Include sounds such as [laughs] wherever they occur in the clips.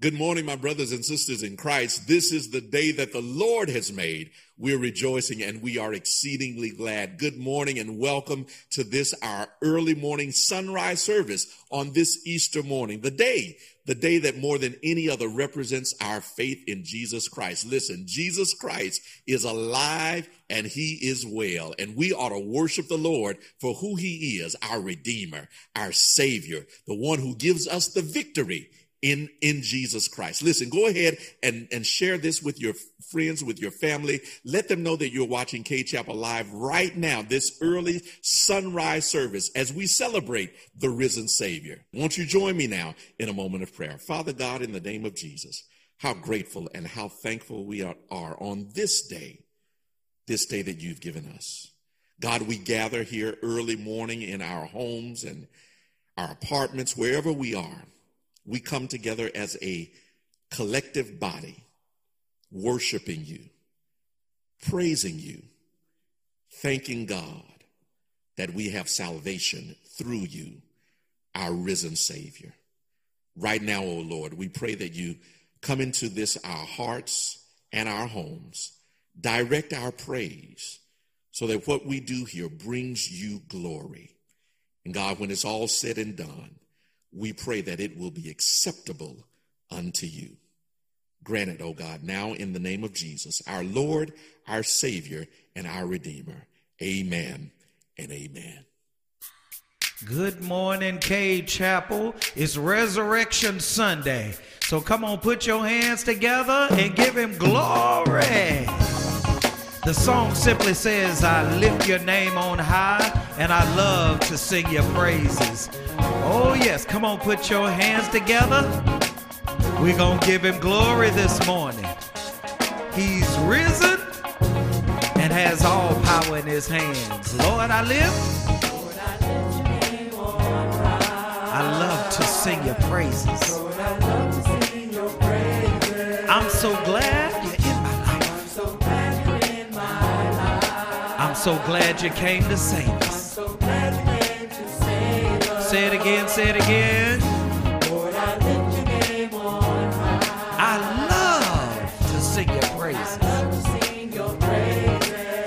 Good morning, my brothers and sisters in Christ. This is the day that the Lord has made. We're rejoicing and we are exceedingly glad. Good morning and welcome to this, our early morning sunrise service on this Easter morning, the day, the day that more than any other represents our faith in Jesus Christ. Listen, Jesus Christ is alive and he is well. And we ought to worship the Lord for who he is, our Redeemer, our Savior, the one who gives us the victory in, in Jesus Christ. Listen, go ahead and, and share this with your friends, with your family. Let them know that you're watching Cade Chapel Live right now, this early sunrise service as we celebrate the risen Savior. Won't you join me now in a moment of prayer? Father God, in the name of Jesus, how grateful and how thankful we are, are on this day, this day that you've given us. God, we gather here early morning in our homes and our apartments, wherever we are we come together as a collective body worshiping you, praising you, thanking God that we have salvation through you, our risen Savior. Right now, O oh Lord, we pray that you come into this, our hearts and our homes, direct our praise so that what we do here brings you glory. And God, when it's all said and done, we pray that it will be acceptable unto you. Grant it, O God, now in the name of Jesus, our Lord, our Savior, and our Redeemer. Amen and amen. Good morning, Cade Chapel. It's Resurrection Sunday. So come on, put your hands together and give him glory. The song simply says, I lift your name on high and I love to sing your praises. Oh, yes, come on, put your hands together. We're going to give him glory this morning. He's risen and has all power in his hands. Lord, I live. I love to sing your praises. I'm so glad you're in my life. I'm so glad you came to save us. Say it again, say it again. I love to sing your praises.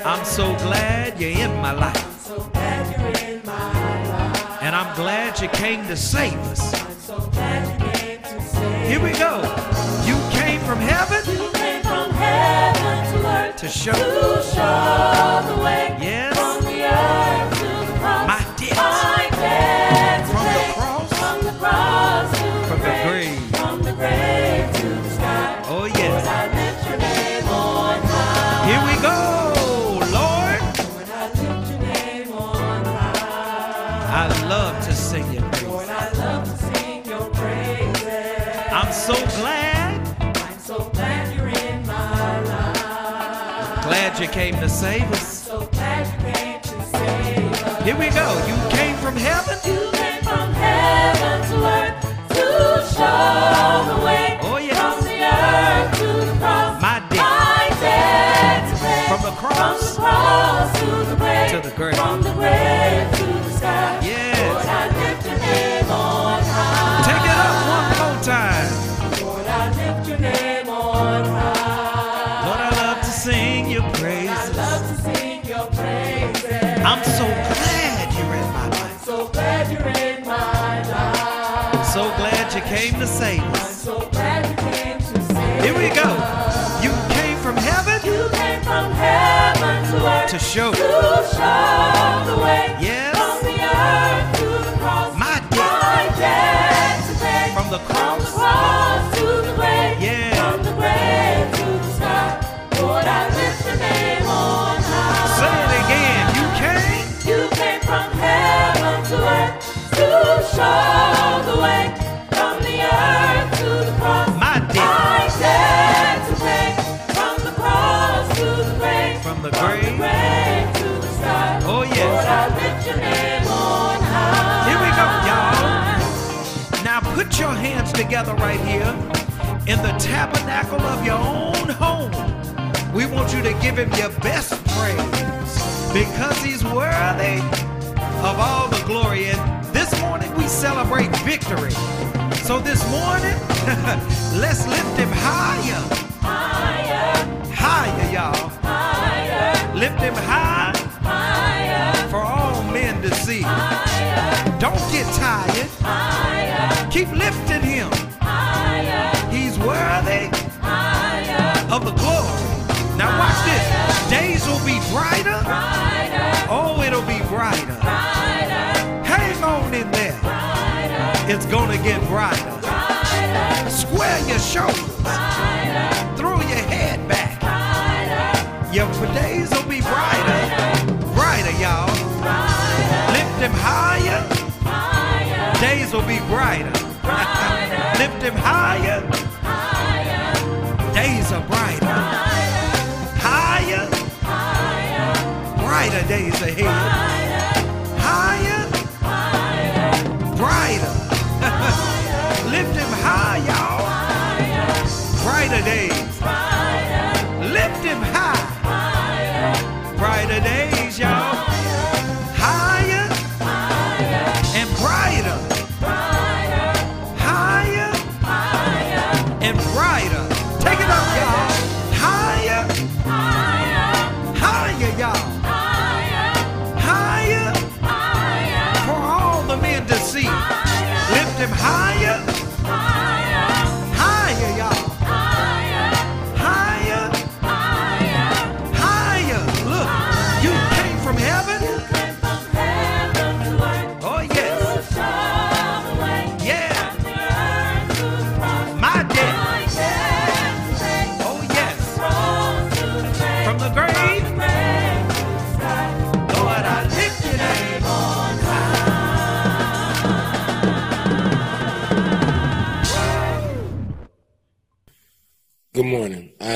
I'm so glad you're in my life. And I'm glad you came to save us. Here we go. You came from heaven. You came from heaven to earth to show, to show the way. Yes. So glad, I'm so glad you're in my life. glad you came to save us. So glad you came to save us. Here we go. You came from heaven. You came from heaven to earth to show the way. Came to save us. So glad you came to save Here we go. You came from heaven You came from heaven to earth to show to show the way. Yes. From the earth to the cross. My debt. My debt to pay. From the From the cross. cross together right here in the tabernacle of your own home. We want you to give him your best praise because he's worthy of all the glory. And this morning we celebrate victory. So this morning, [laughs] let's lift him higher, Higher, higher, y'all. higher, Lift him high higher, for all men to see. higher, Don't get tired. higher, Keep lifting him. higher, He's worthy higher, of the glory. Now watch this. Days will be brighter. brighter, Oh, it'll be brighter. brighter, Hang on in there. brighter, It's gonna get brighter. Square your shoulders. Throw your head back. Your days him higher. higher, Days are brighter. Higher. higher, Brighter days ahead.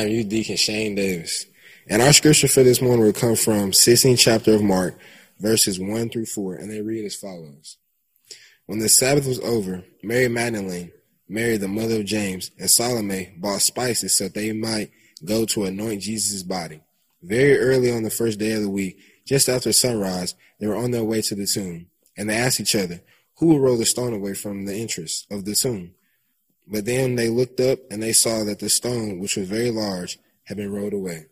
Am you, Deacon Shane Davis. And our scripture for this morning will come from 16th chapter of Mark, verses 1 through 4, and they read as follows. When the Sabbath was over, Mary Magdalene, Mary the mother of James, and Salome bought spices so they might go to anoint Jesus' body. Very early on the first day of the week, just after sunrise, they were on their way to the tomb, and they asked each other, Who will roll the stone away from the entrance of the tomb? But then they looked up and they saw that the stone, which was very large, had been rolled away.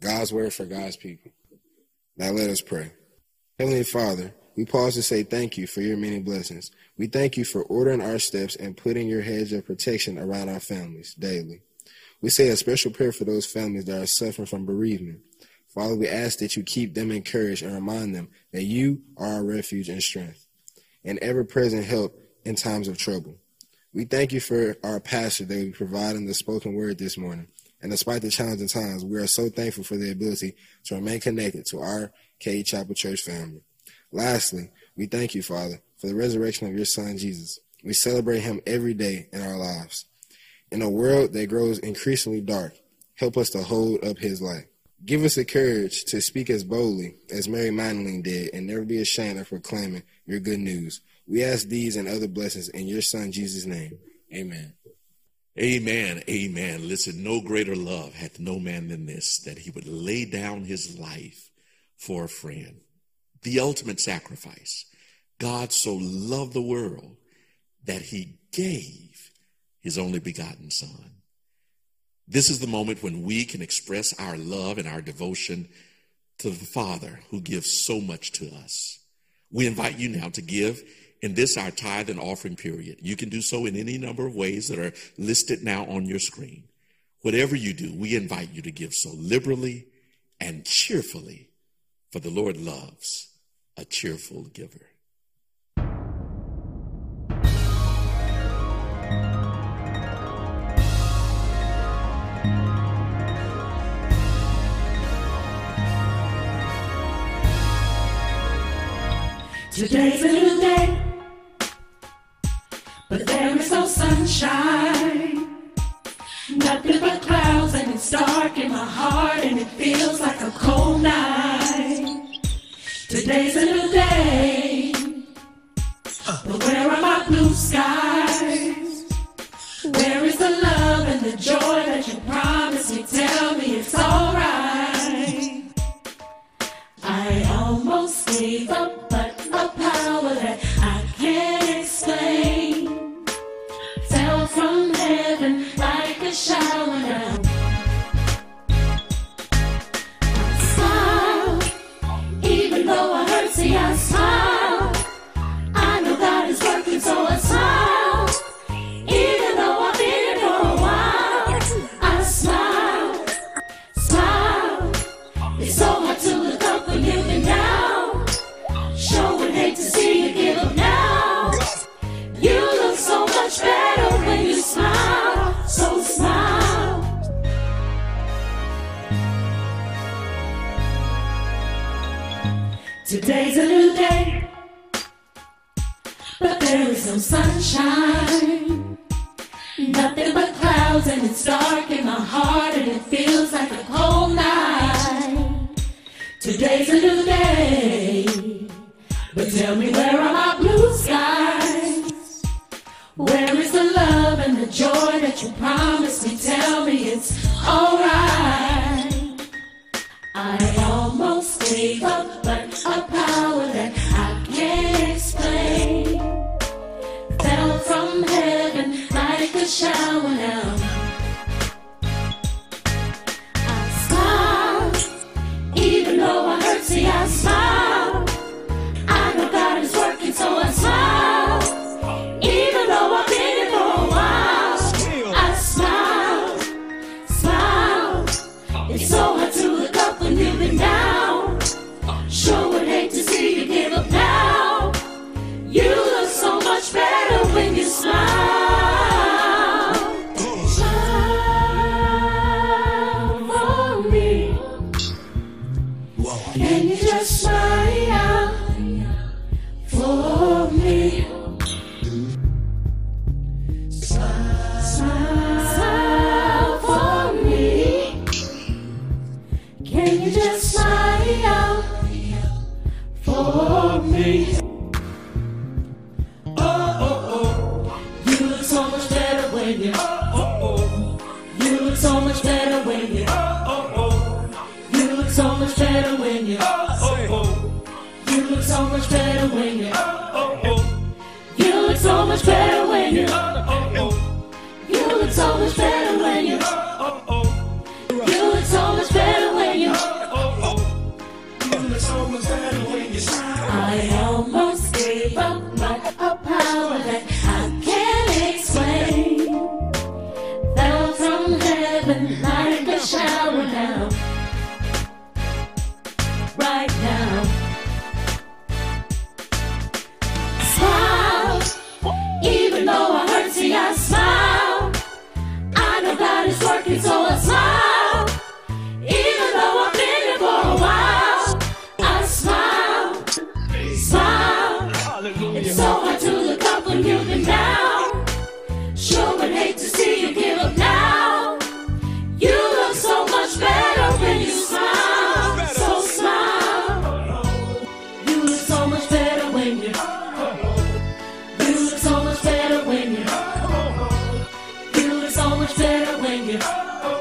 God's word for God's people. Now let us pray. Heavenly Father, we pause to say thank you for your many blessings. We thank you for ordering our steps and putting your hedge of protection around our families daily. We say a special prayer for those families that are suffering from bereavement. Father, we ask that you keep them encouraged and remind them that you are our refuge and strength and ever present help in times of trouble. We thank you for our pastor that we provide in the spoken word this morning. And despite the challenging times, we are so thankful for the ability to remain connected to our Cade Chapel Church family. Lastly, we thank you, Father, for the resurrection of your son, Jesus. We celebrate him every day in our lives. In a world that grows increasingly dark, help us to hold up his light. Give us the courage to speak as boldly as Mary Magdalene did and never be ashamed of proclaiming your good news. We ask these and other blessings in your son Jesus' name. Amen. Amen. Amen. Listen, no greater love hath no man than this, that he would lay down his life for a friend. The ultimate sacrifice. God so loved the world that he gave his only begotten son. This is the moment when we can express our love and our devotion to the Father who gives so much to us. We invite you now to give in this our tithe and offering period. You can do so in any number of ways that are listed now on your screen. Whatever you do, we invite you to give so liberally and cheerfully, for the Lord loves a cheerful giver. Today's a new but there is no sunshine. Nothing but clouds, and it's dark in my heart, and it feels like a cold night. Today's a new day, but where are my blue skies? Where is the love and the joy that you promised Shine. Nothing but clouds, and it's dark in my heart, and it feels like a cold night. Today's a new day, but tell me where are my blue skies? Where is the love and the joy that you promised me? Tell me it's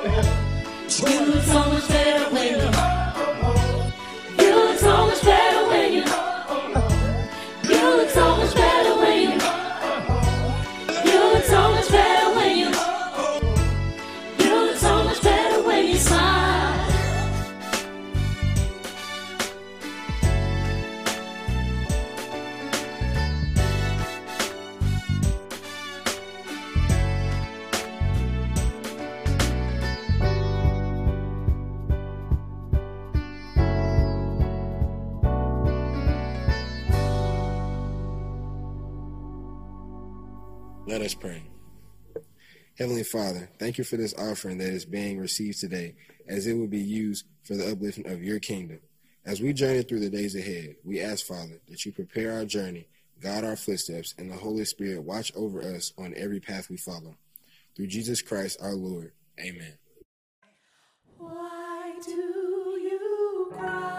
We do so much better. Father, thank you for this offering that is being received today, as it will be used for the uplifting of your kingdom. As we journey through the days ahead, we ask, Father, that you prepare our journey, guide our footsteps, and the Holy Spirit watch over us on every path we follow. Through Jesus Christ our Lord. Amen. Why do you cry?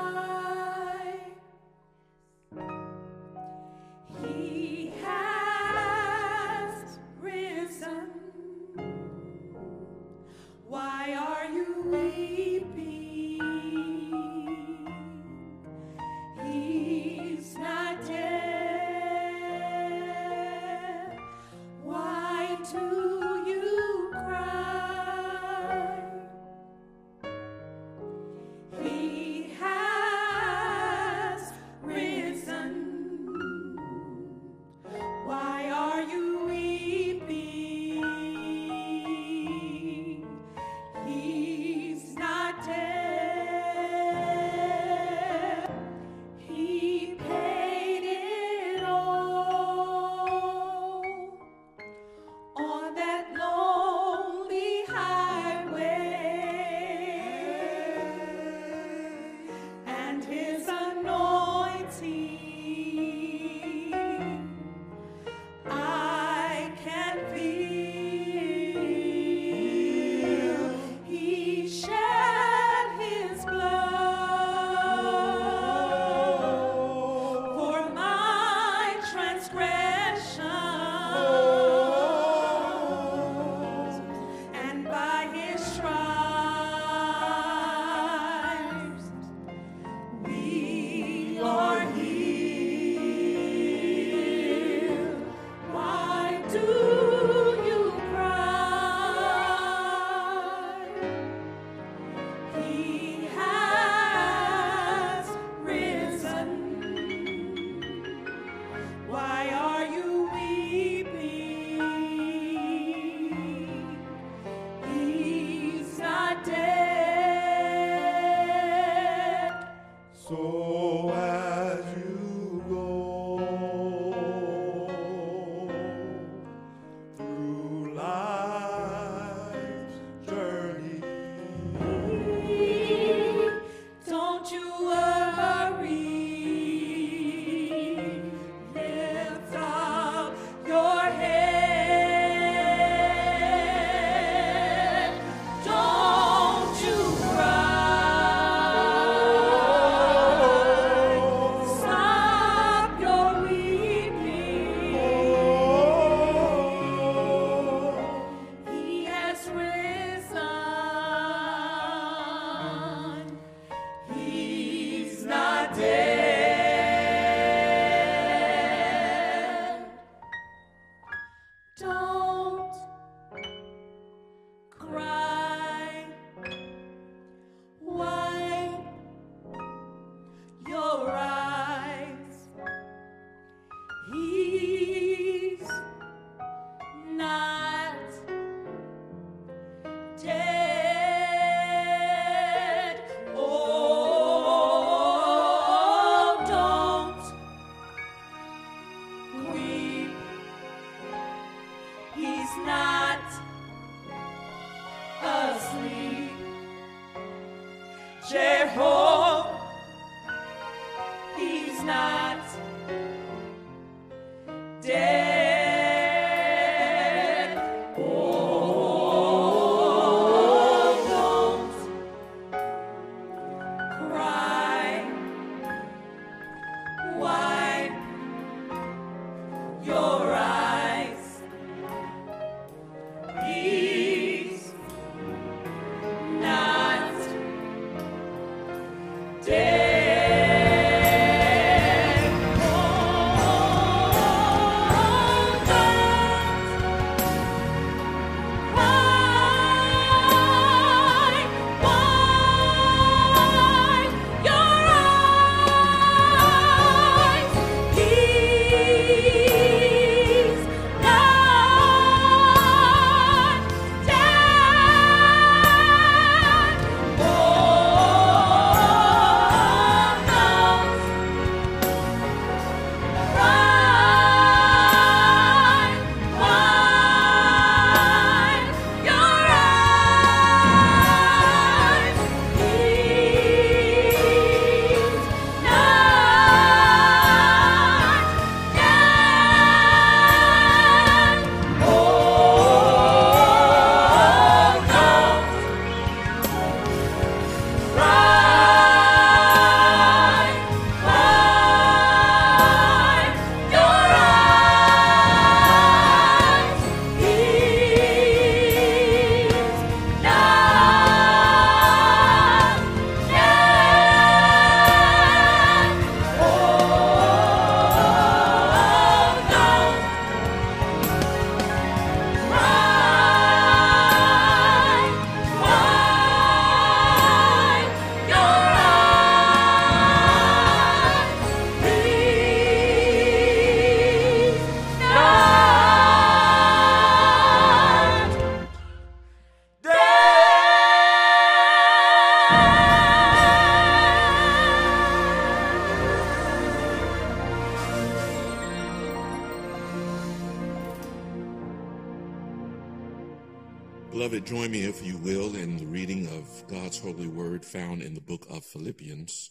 Join me, if you will, in the reading of God's holy word found in the book of Philippians,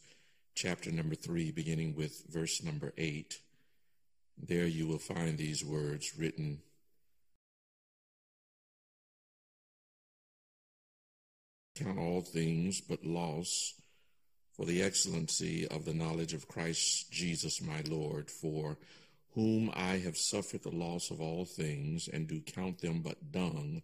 chapter number three, beginning with verse number eight. There you will find these words written. Count all things but loss for the excellency of the knowledge of Christ Jesus my Lord, for whom I have suffered the loss of all things, and do count them but dung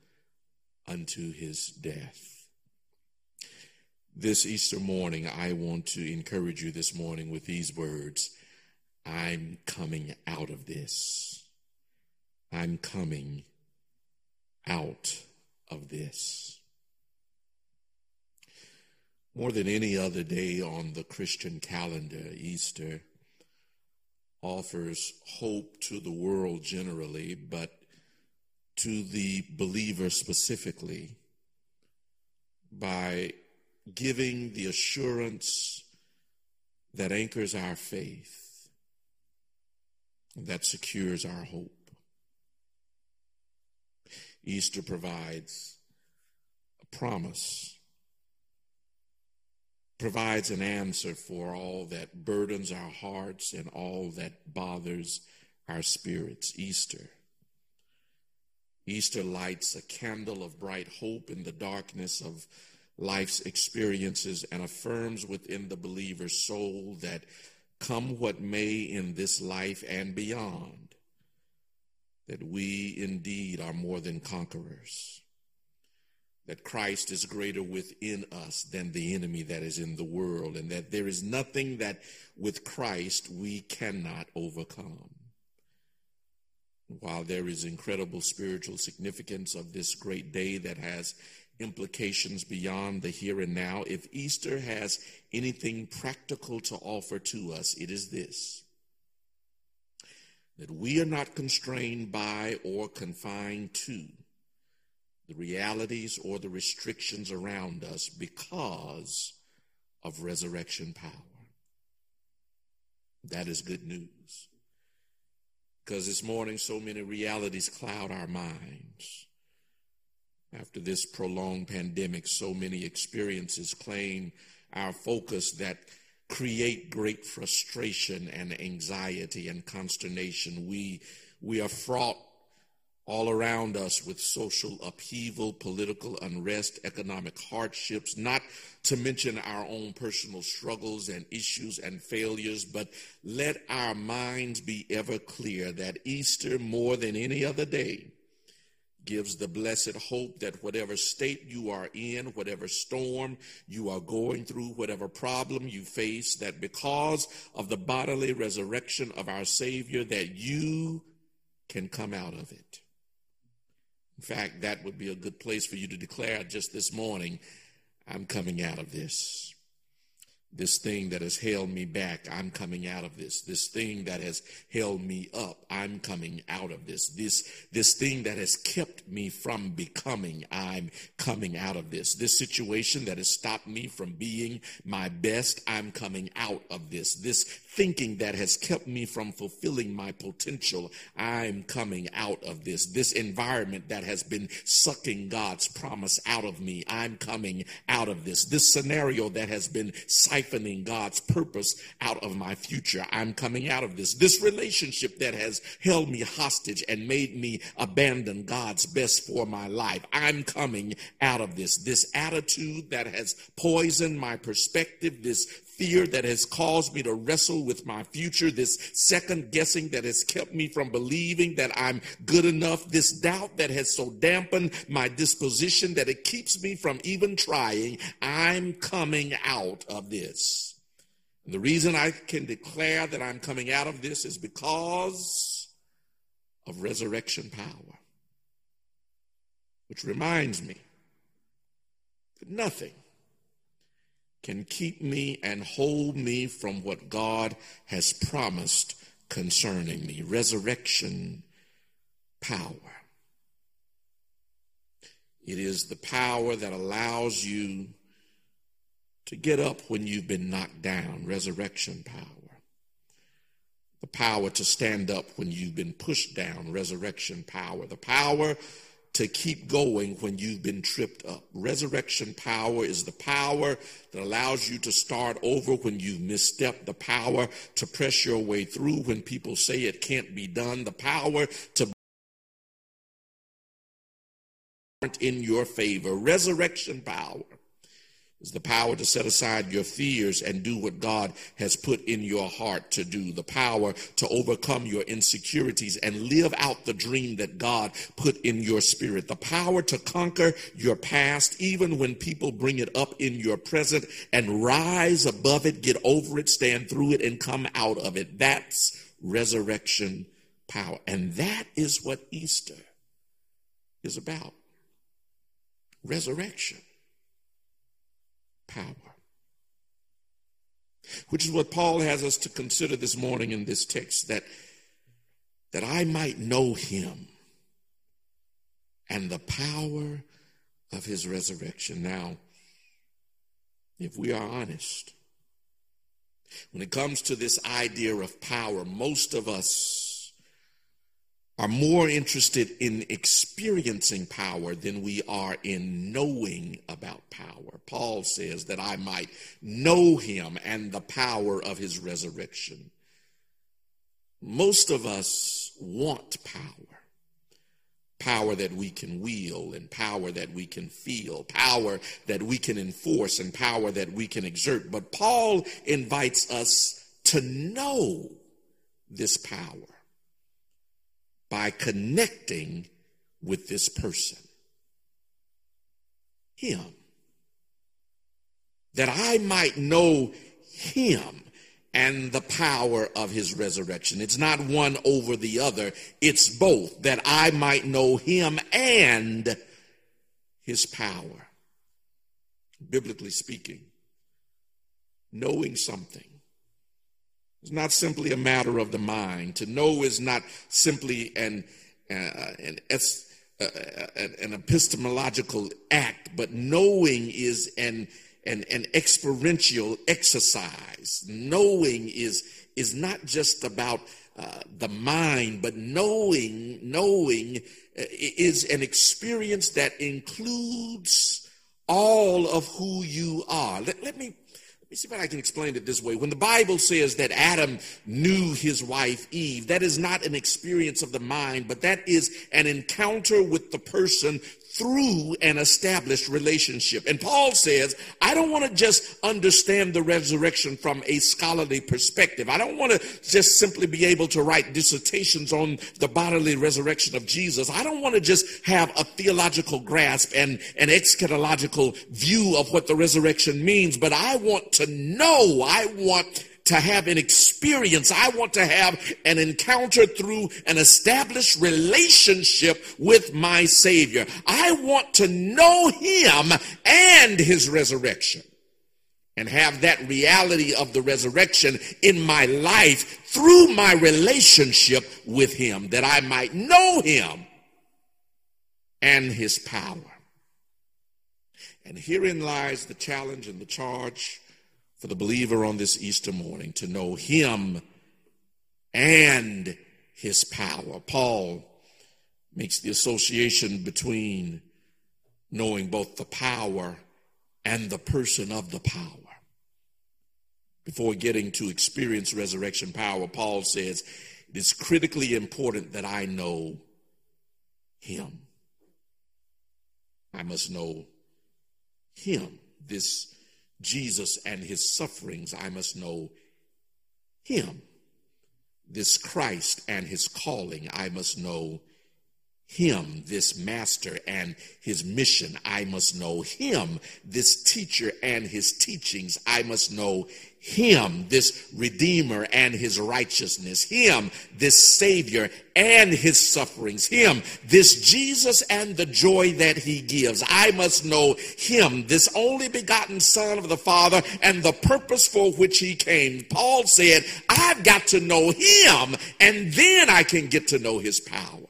unto his death. This Easter morning, I want to encourage you this morning with these words I'm coming out of this. I'm coming out of this. More than any other day on the Christian calendar, Easter offers hope to the world generally, but to the believer specifically by giving the assurance that anchors our faith, that secures our hope. Easter provides a promise, provides an answer for all that burdens our hearts and all that bothers our spirits. Easter. Easter lights a candle of bright hope in the darkness of life's experiences and affirms within the believer's soul that come what may in this life and beyond, that we indeed are more than conquerors, that Christ is greater within us than the enemy that is in the world, and that there is nothing that with Christ we cannot overcome. While there is incredible spiritual significance of this great day that has implications beyond the here and now. If Easter has anything practical to offer to us, it is this that we are not constrained by or confined to the realities or the restrictions around us because of resurrection power. That is good news. Because this morning, so many realities cloud our minds. After this prolonged pandemic, so many experiences claim our focus that create great frustration and anxiety and consternation. We, we are fraught all around us with social upheaval, political unrest, economic hardships, not to mention our own personal struggles and issues and failures. But let our minds be ever clear that Easter, more than any other day, gives the blessed hope that whatever state you are in, whatever storm you are going through, whatever problem you face, that because of the bodily resurrection of our Savior, that you can come out of it. In fact, that would be a good place for you to declare just this morning I'm coming out of this this thing that has held me back, I'm coming out of this. This thing that has held me up, I'm coming out of this. This, this thing that has kept me from becoming, I'm coming out of this. This situation that has stopped me from being my best, I'm coming out of this. This thinking that has kept me from fulfilling my potential, I'm coming out of this. This environment that has been sucking God's promise out of me, I'm coming out of this. This scenario that has been siphoning God's purpose out of my future. I'm coming out of this. This relationship that has held me hostage and made me abandon God's best for my life. I'm coming out of this. This attitude that has poisoned my perspective, this fear that has caused me to wrestle with my future, this second guessing that has kept me from believing that I'm good enough, this doubt that has so dampened my disposition that it keeps me from even trying. I'm coming out of this. The reason I can declare that I'm coming out of this is because of resurrection power. Which reminds me that nothing can keep me and hold me from what God has promised concerning me resurrection power. It is the power that allows you to get up when you've been knocked down, resurrection power. The power to stand up when you've been pushed down, resurrection power. The power to keep going when you've been tripped up. Resurrection power is the power that allows you to start over when you've misstepped, the power to press your way through when people say it can't be done, the power to in your favor. Resurrection power is the power to set aside your fears and do what God has put in your heart to do. The power to overcome your insecurities and live out the dream that God put in your spirit. The power to conquer your past even when people bring it up in your present and rise above it, get over it, stand through it and come out of it. That's resurrection power. And that is what Easter is about. Resurrection power. Which is what Paul has us to consider this morning in this text that, that I might know him and the power of his resurrection. Now, if we are honest, when it comes to this idea of power, most of us are more interested in experiencing power than we are in knowing about power. Paul says that I might know him and the power of his resurrection. Most of us want power. Power that we can wield and power that we can feel, power that we can enforce and power that we can exert. But Paul invites us to know this power by connecting with this person. Him. That I might know him and the power of his resurrection. It's not one over the other, it's both. That I might know him and his power. biblically speaking, knowing something is not simply a matter of the mind. To know is not simply an, uh, an, uh, an, an epistemological act, but knowing is an, an, an experiential exercise. Knowing is, is not just about uh, the mind, but knowing, knowing uh, is an experience that includes all of who you are. Let, let me me see if I can explain it this way. When the Bible says that Adam knew his wife Eve, that is not an experience of the mind, but that is an encounter with the person through an established relationship. And Paul says, I don't want to just understand the resurrection from a scholarly perspective. I don't want to just simply be able to write dissertations on the bodily resurrection of Jesus. I don't want to just have a theological grasp and an eschatological view of what the resurrection means, but I want to know, I want to have an experience. I want to have an encounter through an established relationship with my Savior. I want to know Him and His resurrection and have that reality of the resurrection in my life through my relationship with Him, that I might know Him and His power. And herein lies the challenge and the charge for the believer on this Easter morning to know Him and His power. Paul makes the association between knowing both the power and the person of the power. Before getting to experience resurrection power, Paul says it is critically important that I know Him. I must know Him, this Jesus and his sufferings, I must know him. This Christ and his calling, I must know him, this master and his mission. I must know him, this teacher and his teachings. I must know him, this Redeemer and his righteousness, him, this Savior and his sufferings, him, this Jesus and the joy that he gives. I must know him, this only begotten Son of the Father and the purpose for which he came. Paul said, I've got to know him, and then I can get to know his power.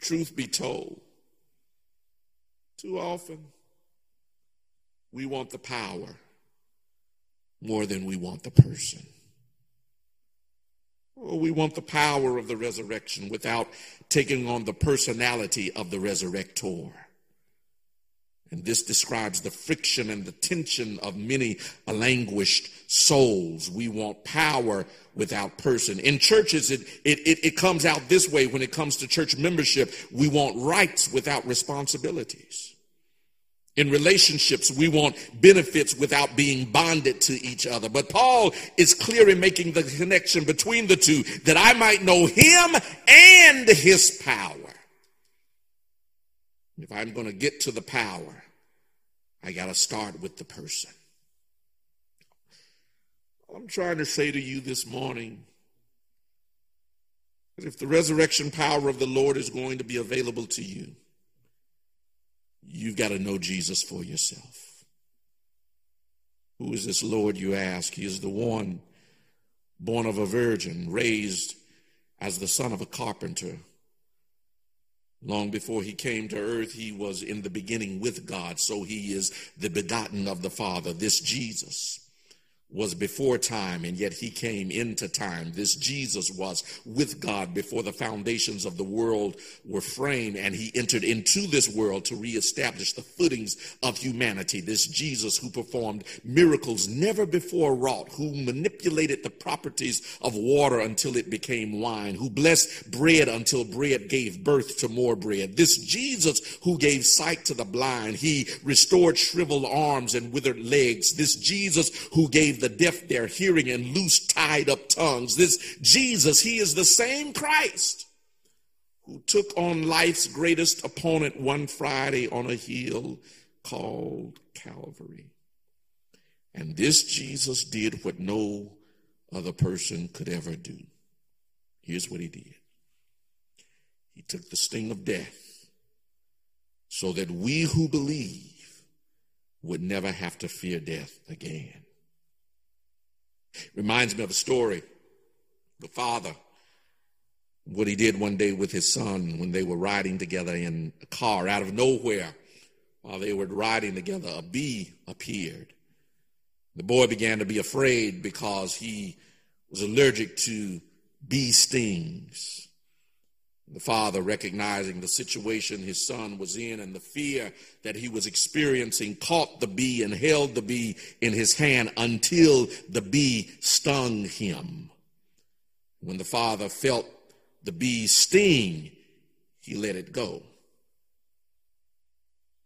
Truth be told, too often we want the power more than we want the person. Oh, we want the power of the resurrection without taking on the personality of the resurrector. And this describes the friction and the tension of many languished souls. We want power without person. In churches, it, it, it, it, comes out this way when it comes to church membership. We want rights without responsibilities. In relationships, we want benefits without being bonded to each other. But Paul is clear in making the connection between the two that I might know him and his power. If I'm going to get to the power, I got to start with the person. I'm trying to say to you this morning that if the resurrection power of the Lord is going to be available to you, you've got to know Jesus for yourself. Who is this Lord, you ask? He is the one born of a virgin, raised as the son of a carpenter. Long before he came to earth, he was in the beginning with God, so he is the begotten of the Father, this Jesus was before time, and yet he came into time. This Jesus was with God before the foundations of the world were framed, and he entered into this world to reestablish the footings of humanity. This Jesus who performed miracles never before wrought, who manipulated the properties of water until it became wine, who blessed bread until bread gave birth to more bread. This Jesus who gave sight to the blind, he restored shriveled arms and withered legs. This Jesus who gave the deaf their hearing and loose tied up tongues. This Jesus, he is the same Christ who took on life's greatest opponent one Friday on a hill called Calvary. And this Jesus did what no other person could ever do. Here's what he did He took the sting of death so that we who believe would never have to fear death again. Reminds me of a story. The father, what he did one day with his son when they were riding together in a car out of nowhere. While they were riding together, a bee appeared. The boy began to be afraid because he was allergic to bee stings. The father, recognizing the situation his son was in and the fear that he was experiencing, caught the bee and held the bee in his hand until the bee stung him. When the father felt the bee's sting, he let it go.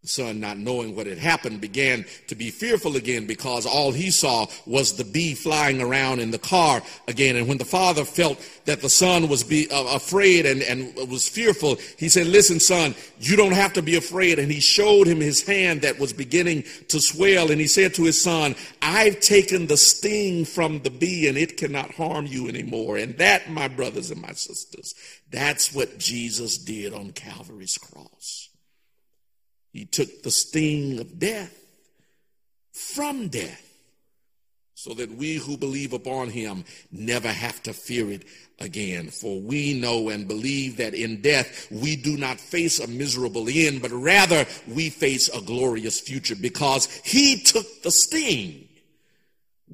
Son, not knowing what had happened, began to be fearful again because all he saw was the bee flying around in the car again. And when the father felt that the son was be, uh, afraid and, and was fearful, he said, Listen, son, you don't have to be afraid. And he showed him his hand that was beginning to swell. And he said to his son, I've taken the sting from the bee and it cannot harm you anymore. And that, my brothers and my sisters, that's what Jesus did on Calvary's cross. He took the sting of death from death so that we who believe upon him never have to fear it again. For we know and believe that in death we do not face a miserable end, but rather we face a glorious future because he took the sting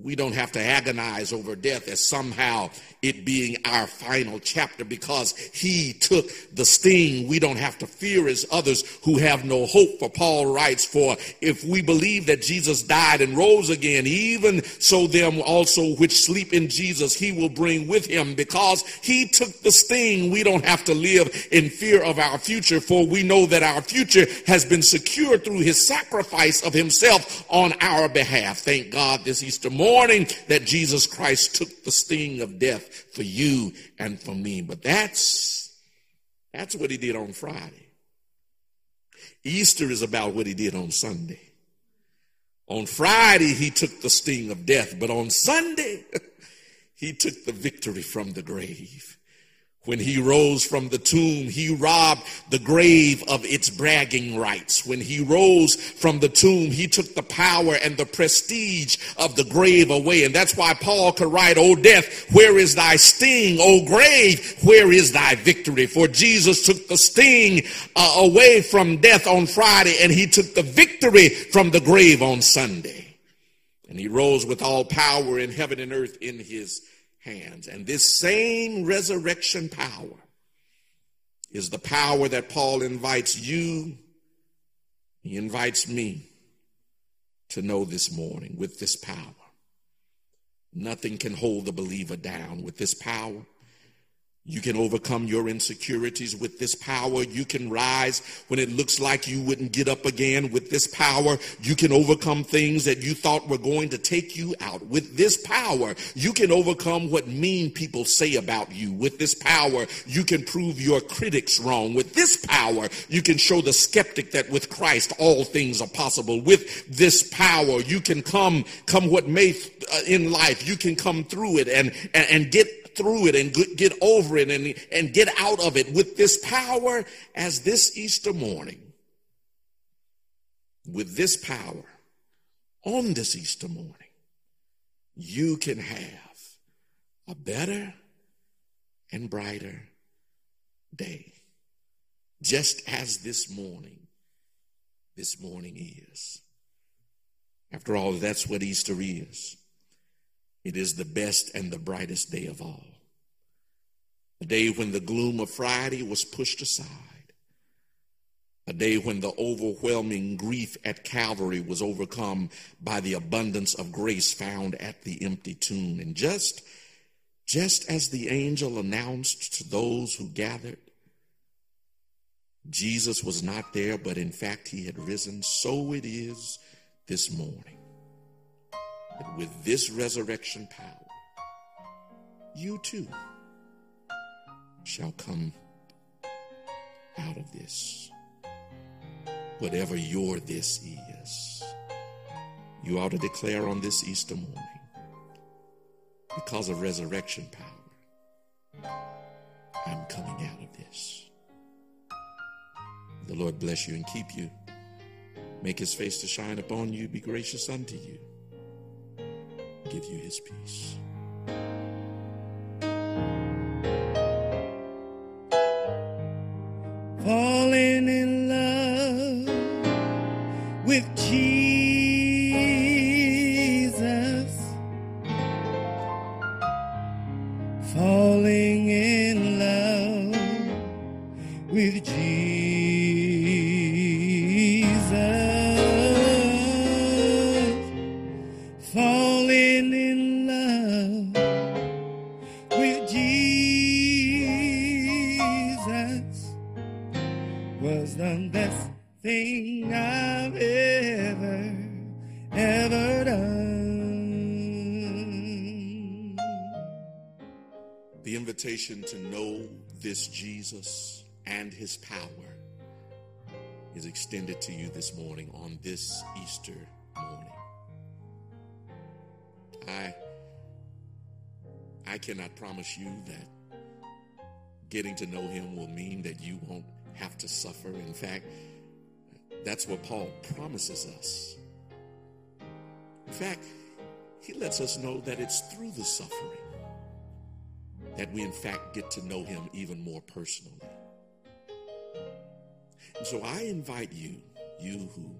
we don't have to agonize over death as somehow it being our final chapter because he took the sting. We don't have to fear as others who have no hope. For Paul writes, For if we believe that Jesus died and rose again, even so them also which sleep in Jesus, he will bring with him because he took the sting. We don't have to live in fear of our future, for we know that our future has been secured through his sacrifice of himself on our behalf. Thank God this Easter morning morning that Jesus Christ took the sting of death for you and for me. But that's, that's what he did on Friday. Easter is about what he did on Sunday. On Friday, he took the sting of death, but on Sunday, [laughs] he took the victory from the grave. When he rose from the tomb, he robbed the grave of its bragging rights. When he rose from the tomb, he took the power and the prestige of the grave away. And that's why Paul could write, O death, where is thy sting? O grave, where is thy victory? For Jesus took the sting uh, away from death on Friday and he took the victory from the grave on Sunday. And he rose with all power in heaven and earth in his hands. And this same resurrection power is the power that Paul invites you, he invites me to know this morning with this power. Nothing can hold the believer down with this power. You can overcome your insecurities with this power. You can rise when it looks like you wouldn't get up again with this power. You can overcome things that you thought were going to take you out with this power. You can overcome what mean people say about you with this power. You can prove your critics wrong with this power. You can show the skeptic that with Christ all things are possible. With this power, you can come, come what may uh, in life, you can come through it and, and, and get through it and get over it and, and get out of it with this power as this Easter morning. With this power on this Easter morning, you can have a better and brighter day. Just as this morning, this morning is. After all, that's what Easter is. It is the best and the brightest day of all. A day when the gloom of Friday was pushed aside. A day when the overwhelming grief at Calvary was overcome by the abundance of grace found at the empty tomb. And just, just as the angel announced to those who gathered, Jesus was not there, but in fact he had risen, so it is this morning that with this resurrection power, you too shall come out of this. Whatever your this is, you ought to declare on this Easter morning, because of resurrection power, I'm coming out of this. The Lord bless you and keep you. make his face to shine upon you, be gracious unto you, give you his peace. falling in love with Jesus, The invitation to know this Jesus and his power is extended to you this morning on this Easter morning. I I cannot promise you that getting to know him will mean that you won't have to suffer. In fact, that's what Paul promises us. In fact, he lets us know that it's through the suffering that we, in fact, get to know him even more personally. And so I invite you, you who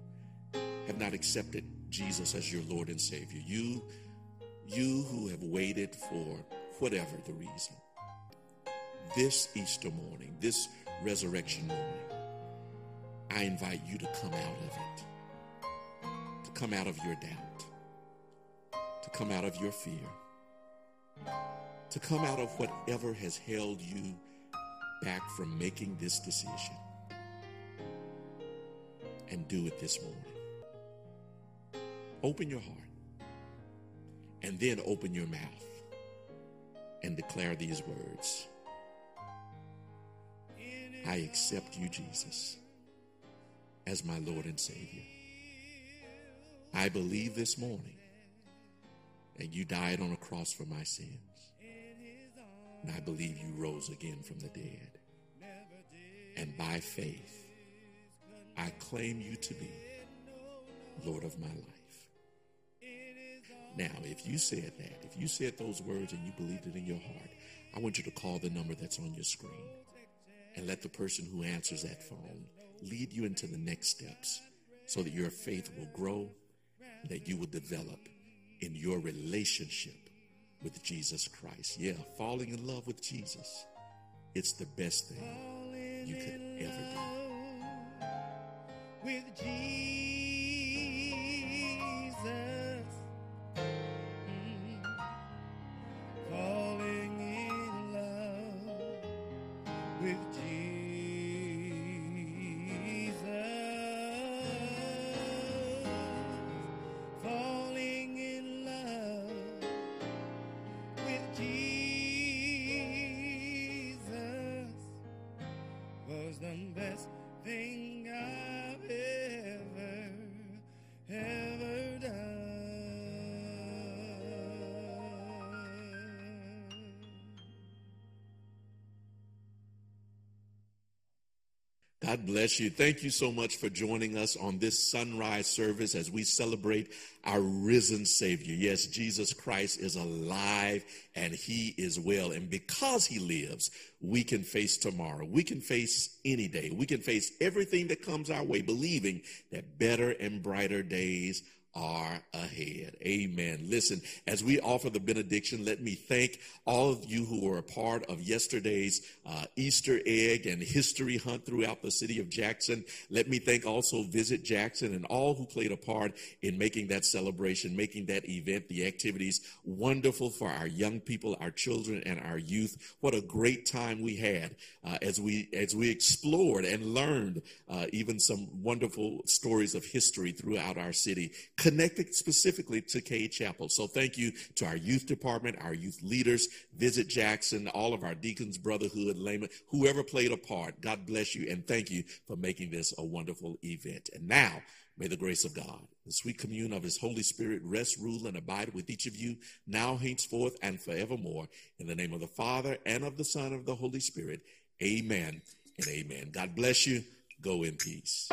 have not accepted Jesus as your Lord and Savior, you, you who have waited for whatever the reason, this Easter morning, this resurrection morning, I invite you to come out of it, to come out of your doubt, to come out of your fear, to come out of whatever has held you back from making this decision and do it this morning. Open your heart and then open your mouth and declare these words I accept you, Jesus, as my Lord and Savior. I believe this morning that you died on a cross for my sins. And I believe you rose again from the dead. And by faith, I claim you to be Lord of my life. Now, if you said that, if you said those words and you believed it in your heart, I want you to call the number that's on your screen and let the person who answers that phone lead you into the next steps so that your faith will grow, that you will develop in your relationship with Jesus Christ. Yeah, falling in love with Jesus. It's the best thing you could ever do. with Jesus. God bless you. Thank you so much for joining us on this sunrise service as we celebrate our risen Savior. Yes, Jesus Christ is alive and he is well. And because he lives, we can face tomorrow. We can face any day. We can face everything that comes our way, believing that better and brighter days are ahead. Amen. Listen, as we offer the benediction, let me thank all of you who were a part of yesterday's uh, Easter egg and history hunt throughout the city of Jackson. Let me thank also Visit Jackson and all who played a part in making that celebration, making that event, the activities wonderful for our young people, our children, and our youth. What a great time we had uh, as we as we explored and learned uh, even some wonderful stories of history throughout our city connected specifically to Cade Chapel. So thank you to our youth department, our youth leaders, Visit Jackson, all of our deacons, brotherhood, laymen, whoever played a part. God bless you and thank you for making this a wonderful event. And now, may the grace of God, the sweet commune of his Holy Spirit rest, rule, and abide with each of you now, henceforth, and forevermore. In the name of the Father and of the Son and of the Holy Spirit. Amen and amen. God bless you. Go in peace.